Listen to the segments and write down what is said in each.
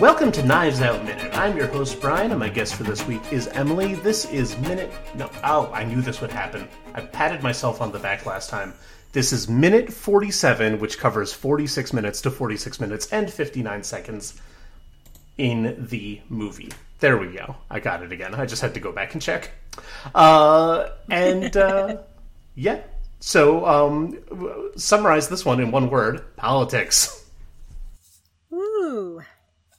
Welcome to Knives Out Minute. I'm your host, Brian, and my guest for this week is Emily. This is minute. No, oh, I knew this would happen. I patted myself on the back last time. This is minute 47, which covers 46 minutes to 46 minutes and 59 seconds in the movie. There we go. I got it again. I just had to go back and check. Uh, and uh, yeah. So, um, summarize this one in one word politics. Ooh.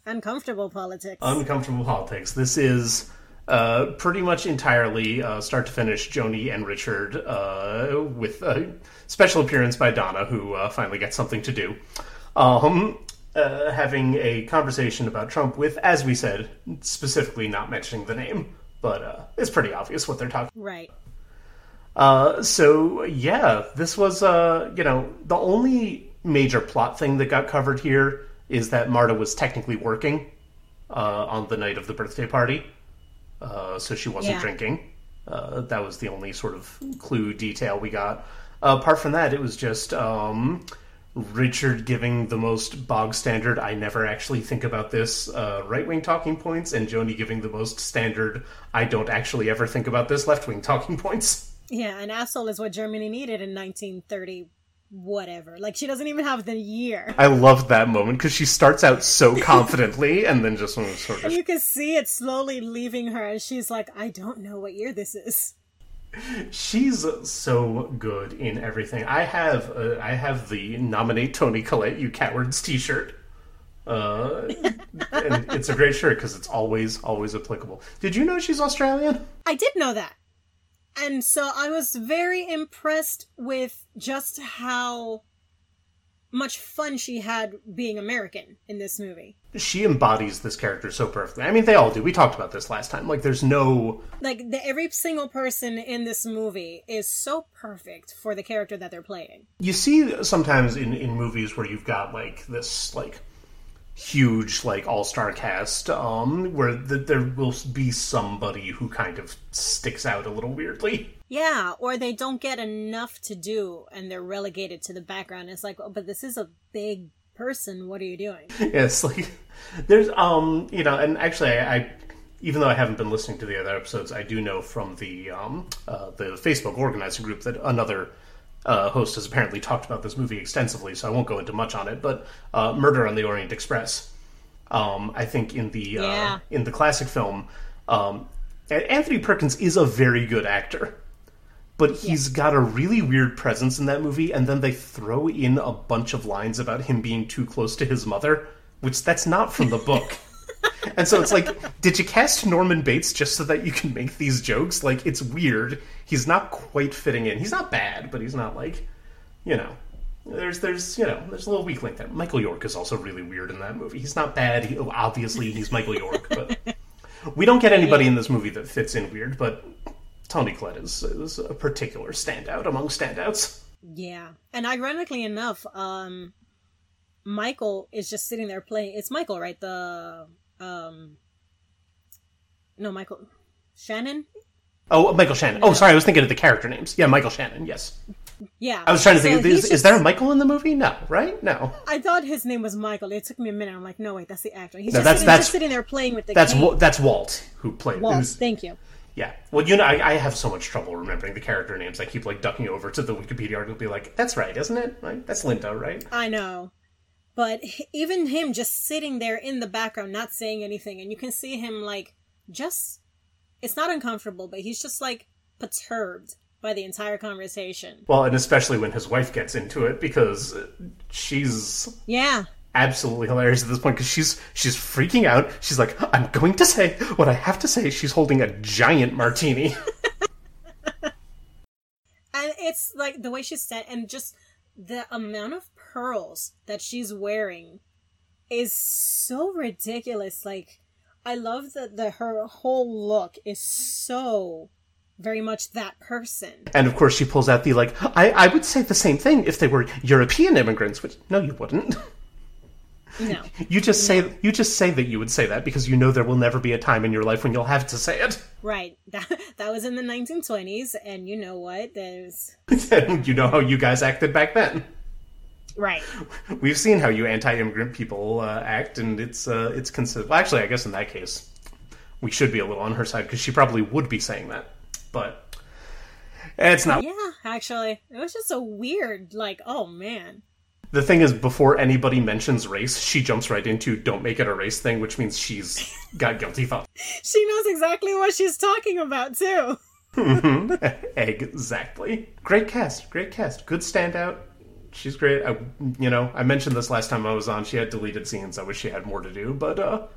Uncomfortable politics. Uncomfortable politics. This is uh, pretty much entirely uh, start to finish Joni and Richard uh, with a special appearance by Donna, who uh, finally gets something to do. Um, uh, having a conversation about Trump with, as we said, specifically not mentioning the name, but uh, it's pretty obvious what they're talking. Right. so yeah, this was you know the only major plot thing that got covered here is that Marta was technically working uh, on the night of the birthday party, uh, so she wasn't Yeah. drinking. Uh, that was the only sort of clue detail we got. apart from that, it was just um, Richard giving the most bog standard. I never actually think about this uh, right wing talking points, and Joni giving the most standard. I don't actually ever think about this left wing talking points. Yeah, an asshole is what Germany needed in 1930 whatever. Like she doesn't even have the year. I love that moment because she starts out so confidently and then just sort of you can see it slowly leaving her and she's like, I don't know what year this is. She's so good in everything. I have uh, I have the nominate Toni Collette you cowards T-shirt. Uh, and it's a great shirt because it's always always applicable. Did you know she's Australian? I did know that. And so I was very impressed with just how much fun she had being American in this movie. She embodies this character so perfectly. I mean, they all do. We talked about this last time. Like, there's no Like the, every single person in this movie is so perfect for the character that they're playing. you see sometimes in in movies where you've got like this like huge like all-star cast um where th- there will be somebody who kind of sticks out a little weirdly Yeah, or they don't get enough to do and they're relegated to the background. It's like, oh, but this is a big person. What are you doing? yes like there's um you know and actually I, I even though I haven't been listening to the other episodes I do know from the um uh, the Facebook organizing group that another uh, host has apparently talked about this movie extensively, so I won't go into much on it. But uh, Murder on the Orient Express, um, I think in the Yeah. uh, in the classic film, um, Anthony Perkins is a very good actor, but he's got a really weird presence in that movie. And then they throw in a bunch of lines about him being too close to his mother, which that's not from the book. And so it's like, did you cast Norman Bates just so that you can make these jokes? Like, it's weird. He's not quite fitting in. He's not bad, but he's not like, you know, there's there's you know there's a little weak link there. Michael York is also really weird in that movie. He's not bad. He, obviously, he's Michael York, but we don't get anybody in this movie that fits in weird. But Toni Collette is, is a particular standout among standouts. Yeah. And ironically enough, um Michael is just sitting there playing it's Michael, right? The um No, Michael Shannon? Oh, Michael Shannon. Oh, sorry, I was thinking of the character names. Yeah, Michael Shannon. Yes, Yeah. I was trying to So think. Is, is there a Michael in the movie? No, right? No. I thought his name was Michael. It took me a minute. I'm like, no, wait, that's the actor. He's No, just, that's- sitting, that's- just sitting there playing with the That's. That's Walt who played. Walt, thank you. Yeah. Well, you know, I, I have so much trouble remembering the character names. I keep like ducking over to the Wikipedia article, and be like, "That's right, isn't it? Right? That's Linda, right?" I know. But even him just sitting there in the background, not saying anything, and you can see him like just. It's not uncomfortable, but he's just like perturbed by the entire conversation. Well, and especially when his wife gets into it because uh, she's Yeah. absolutely hilarious at this point because she's she's freaking out. She's like, "I'm going to say what I have to say." She's holding a giant martini. And it's like the way she's set and just the amount of pearls that she's wearing is so ridiculous. Like, I love that the her whole look is so very much that person. And of course, she pulls out the like. I I would say the same thing if they were European immigrants. Which no, you wouldn't. No. You just say you just say that you would say that because you know there will never be a time in your life when you'll have to say it. Right. That that was in the 1920s, and you know what? There's you know how you guys acted back then. Right. We've seen how you anti-immigrant people uh, act, and it's uh, it's considered. Well, actually, I guess in that case, we should be a little on her side because she probably would be saying that, but it's not. Yeah, actually, it was just a weird. Like, oh man. The thing is, before anybody mentions race, she jumps right into "don't make it a race" thing, which means she's got guilty thoughts. She knows exactly what she's talking about too. exactly. Great cast, great cast, good standout. She's great. I, you know, I mentioned this last time I was on. She had deleted scenes. I wish she had more to do, but uh,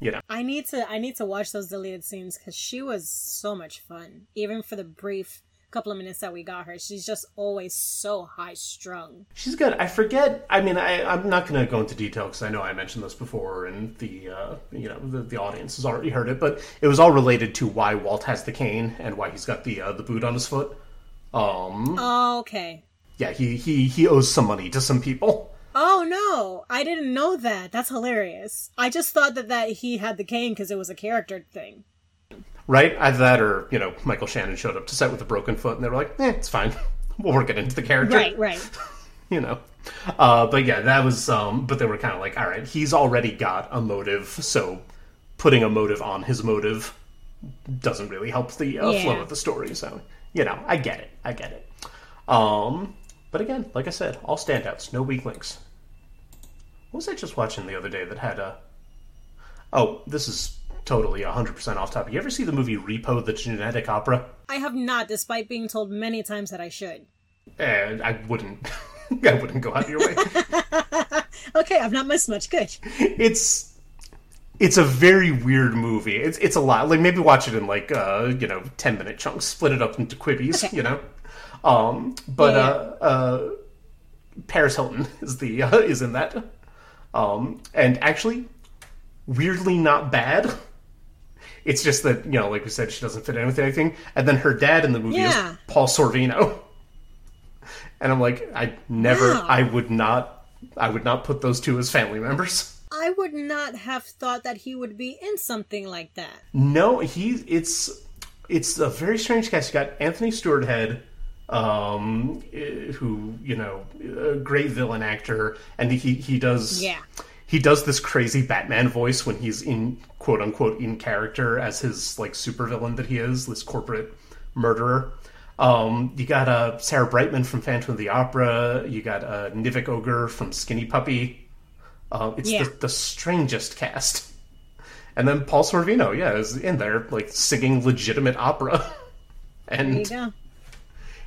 you know. I need to I need to watch those deleted scenes because she was so much fun. Even for the brief couple of minutes that we got her, she's just always so high strung. She's good. I forget. I mean, I, I'm not going to go into detail because I know I mentioned this before, and the uh, you know the, the audience has already heard it. But it was all related to why Walt has the cane and why he's got the uh, the boot on his foot. Um, Oh, okay. Yeah, he he he owes some money to some people. Oh no, I didn't know that. That's hilarious. I just thought that that he had the cane because it was a character thing. Right? Either that or, you know, Michael Shannon showed up to set with a broken foot and they were like, eh, it's fine. We'll work it into the character. Right, right. You know. Uh, but yeah, that was, um, but they were kind of like, all right, he's already got a motive, so putting a motive on his motive doesn't really help the uh, flow of the story. So, you know, I get it. I get it. Um, but again, like I said, all standouts, no weak links. What was I just watching the other day that had a. Oh, this is totally 100% off topic. You ever see the movie Repo, the genetic opera? I have not, despite being told many times that I should. And I wouldn't. I wouldn't go out of your way. Okay, I've not missed much. Good. it's it's a very weird movie. It's it's a lot. Like maybe watch it in like uh, you know, 10 minute chunks, split it up into Quibis, Okay. you know. Um but Yeah. uh uh Paris Hilton is the uh, is in that. Um and actually weirdly not bad. It's just that, you know, like we said, she doesn't fit in with anything. And then her dad in the movie Yeah. is Paul Sorvino. And I'm like, I never Wow. I would not I would not put those two as family members. I would not have thought that he would be in something like that. No, he it's it's a very strange cast. You got Anthony Stewart Head, um, who you know, a great villain actor, and he he does Yeah. he does this crazy Batman voice when he's in quote unquote in character as his like supervillain that he is, this corporate murderer. Um, you got uh, Sarah Brightman from Phantom of the Opera. You got uh, Nivek Ogre from Skinny Puppy. Uh, it's Yeah. the, the strangest cast. And then Paul Sorvino, yeah, is in there like singing legitimate opera, and.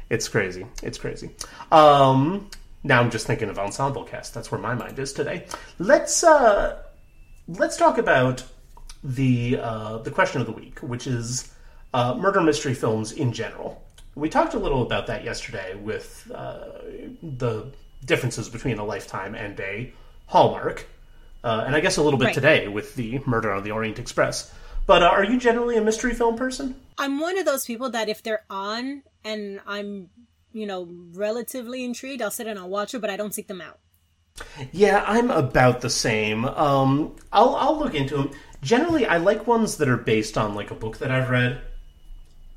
It's crazy. It's crazy. Um, now I'm just thinking of ensemble cast. That's where my mind is today. Let's uh, let's talk about the uh, the question of the week, which is uh, murder mystery films in general. We talked a little about that yesterday with uh, the differences between a Lifetime and a Hallmark, uh, and I guess a little bit Right. today with the Murder on the Orient Express. But uh, are you generally a mystery film person? I'm one of those people that if they're on and I'm, you know, relatively intrigued, I'll sit and I'll watch it, but I don't seek them out. Yeah, I'm about the same. Um, I'll I'll look into them. Generally, I like ones that are based on like a book that I've read,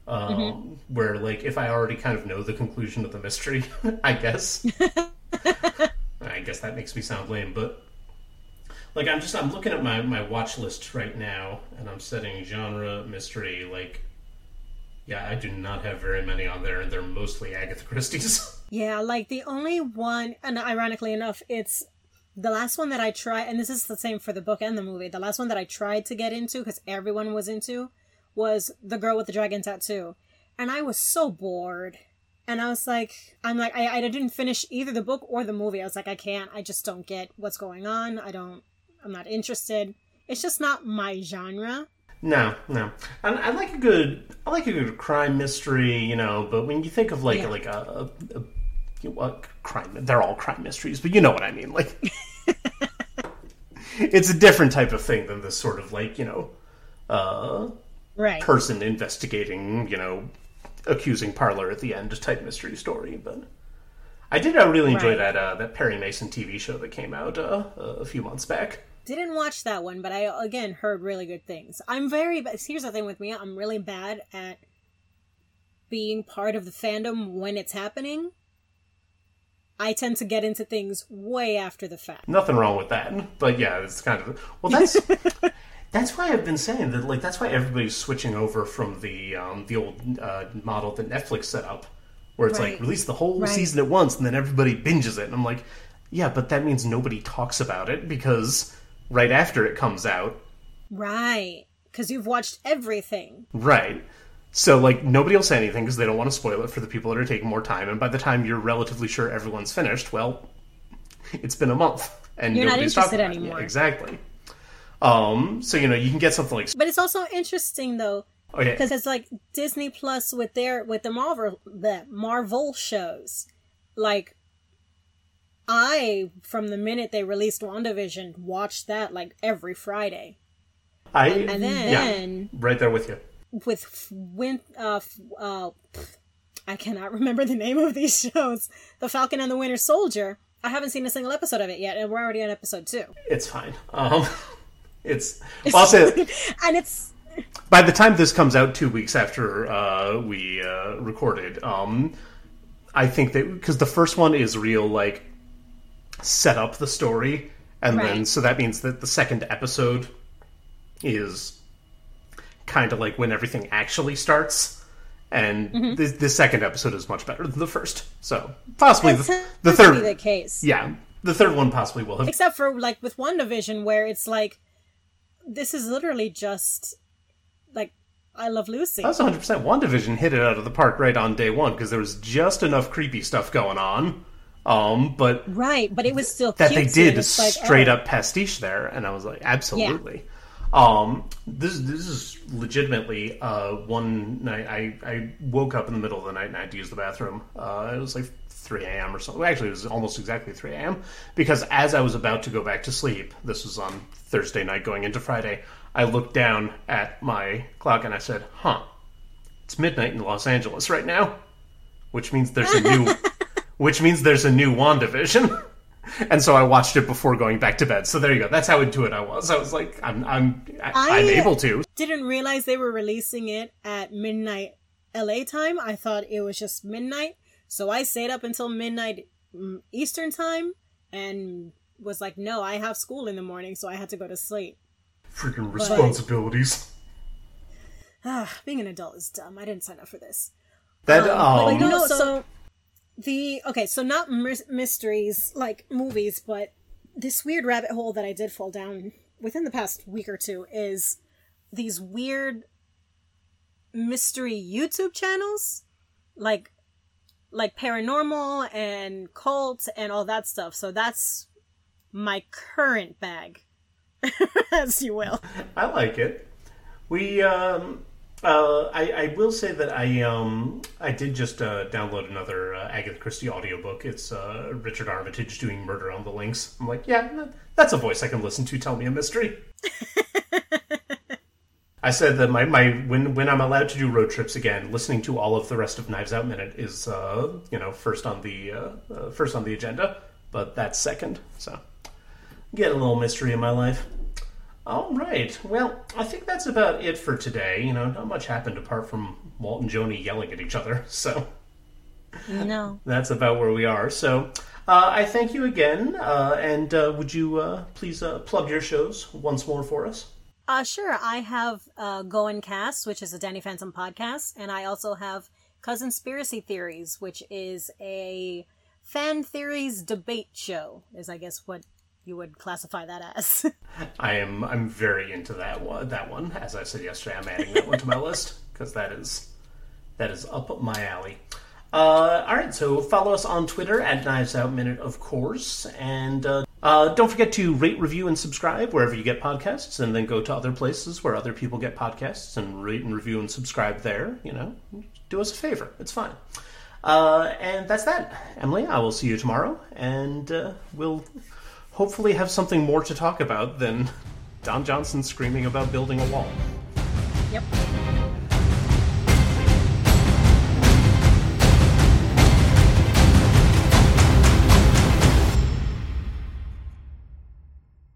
um, where like if I already kind of know the conclusion of the mystery, I guess. I guess that makes me sound lame, but like I'm just I'm looking at my my watch list right now, and I'm setting genre mystery. Like, yeah, I do not have very many on there, and they're mostly Agatha Christie's. Yeah, like the only one, and ironically enough, it's the last one that I tried, and this is the same for the book and the movie. The last one that I tried to get into, because everyone was into, was The Girl with the Dragon Tattoo. And I was so bored. And I was like, I'm like, I, I didn't finish either the book or the movie. I was like, I can't, I just don't get what's going on. I don't, I'm not interested. It's just not my genre. No, no. I, I like a good, I like a good crime mystery, you know. But when you think of like Yeah. like a, a, a you know, crime, they're all crime mysteries, but you know what I mean. Like it's a different type of thing than this sort of like you know, uh, right. person investigating you know, accusing Parlor at the end type mystery story. But I did uh, really enjoy Right. that uh, that Perry Mason TV show that came out uh, a few months back. Didn't watch that one, but I again heard really good things. I'm very ba- here's the thing with me, I'm really bad at being part of the fandom when it's happening. I tend to get into things way after the fact. Nothing wrong with that, but yeah, it's kind of well. That's that's why I've been saying that. Like that's why everybody's switching over from the um, the old uh, model that Netflix set up, where it's like release the whole Right. season at once and then everybody binges it. And I'm like, yeah, but that means nobody talks about it because right after it comes out, Right. Because you've watched everything. right. So like nobody will say anything because they don't want to spoil it for the people that are taking more time. And by the time you're relatively sure everyone's finished, well, it's been a month and You're not interested talking it. anymore. Exactly. Um, so you know you can get something like But it's also interesting though, okay, because it's like Disney Plus with their with the Marvel the Marvel shows. Like I from the minute they released WandaVision watched that like every Friday. I And then yeah, right there with you. with win uh, uh I cannot remember the name of these shows. The Falcon and the Winter Soldier. I haven't seen a single episode of it yet, and we're already on episode two. It's fine. Um, it's well, I'll say and it's by the time this comes out, two weeks after uh, we uh, recorded, um, I think that because the first one is real, like set up the story, and then so that means that the second episode is kind of like when everything actually starts. And Mm-hmm. the, the second episode is much better than the first, so possibly the, tends the third. be the case. Yeah, the third one possibly will have. Except for like with WandaVision, where it's like this is literally just like I Love Lucy. That was 100. percent WandaVision hit it out of the park right on day one because there was just enough creepy stuff going on, um, but Right, but it was still that they did like, straight oh, up pastiche there, and I was like, absolutely. Yeah. Um, this this is legitimately uh, one night. I, I woke up in the middle of the night and I had to use the bathroom. Uh, it was like 3 a.m. or something. Actually, it was almost exactly 3 a.m. because as I was about to go back to sleep, this was on Thursday night going into Friday. I looked down at my clock and I said, "Huh, it's midnight in Los Angeles right now," which means there's a new, which means there's a new Wandavision. And so I watched it before going back to bed. So there you go. That's how into it I was. I was like, I'm, I'm, I, I- I'm able to. didn't realize they were releasing it at midnight LA time. I thought it was just midnight. So I stayed up until midnight mm, Eastern time and was like, no, I have school in the morning, so I had to go to sleep. Freaking responsibilities. Ah, being an adult is dumb. I didn't sign up for this. That But, um, like, no, so, the okay, so not mys- mysteries like movies, but this weird rabbit hole that I did fall down within the past week or two is these weird mystery YouTube channels, like like paranormal and cult and all that stuff. So that's my current bag, as you will. I like it. We, um, uh, I, I will say that I, um, I did just uh, download another uh, Agatha Christie audiobook. It's uh, Richard Armitage doing Murder on the Links. I'm like, yeah, that's a voice I can listen to. Tell me a mystery. I said that my, my when when I'm allowed to do road trips again, listening to all of the rest of Knives Out Minute is uh, you know first on the uh, uh, first on the agenda, but that's second. So get a little mystery in my life. All right. Well, I think that's about it for today. You know, not much happened apart from Walt and Joni yelling at each other. So No. that's about where we are. So uh, I thank you again. Uh, and uh, would you uh, please uh, plug your shows once more for us? Uh, sure. I have uh, Going Cast, which is a Danny Phantom podcast, and I also have Cousinspiracy Theories, which is a fan theories debate show. Is I guess what you would classify that as. I am I'm very into that one. That one, as I said yesterday, I'm adding that one to my list because that is that is up my alley. Uh, all right, so follow us on Twitter at Knives Out Minute, of course, and uh, uh, don't forget to rate, review, and subscribe wherever you get podcasts, and then go to other places where other people get podcasts and rate and review and subscribe there. You know, do us a favor; it's fine. Uh, and that's that, Emily. I will see you tomorrow, and uh, we'll hopefully have something more to talk about than Don Johnson screaming about building a wall. Yep.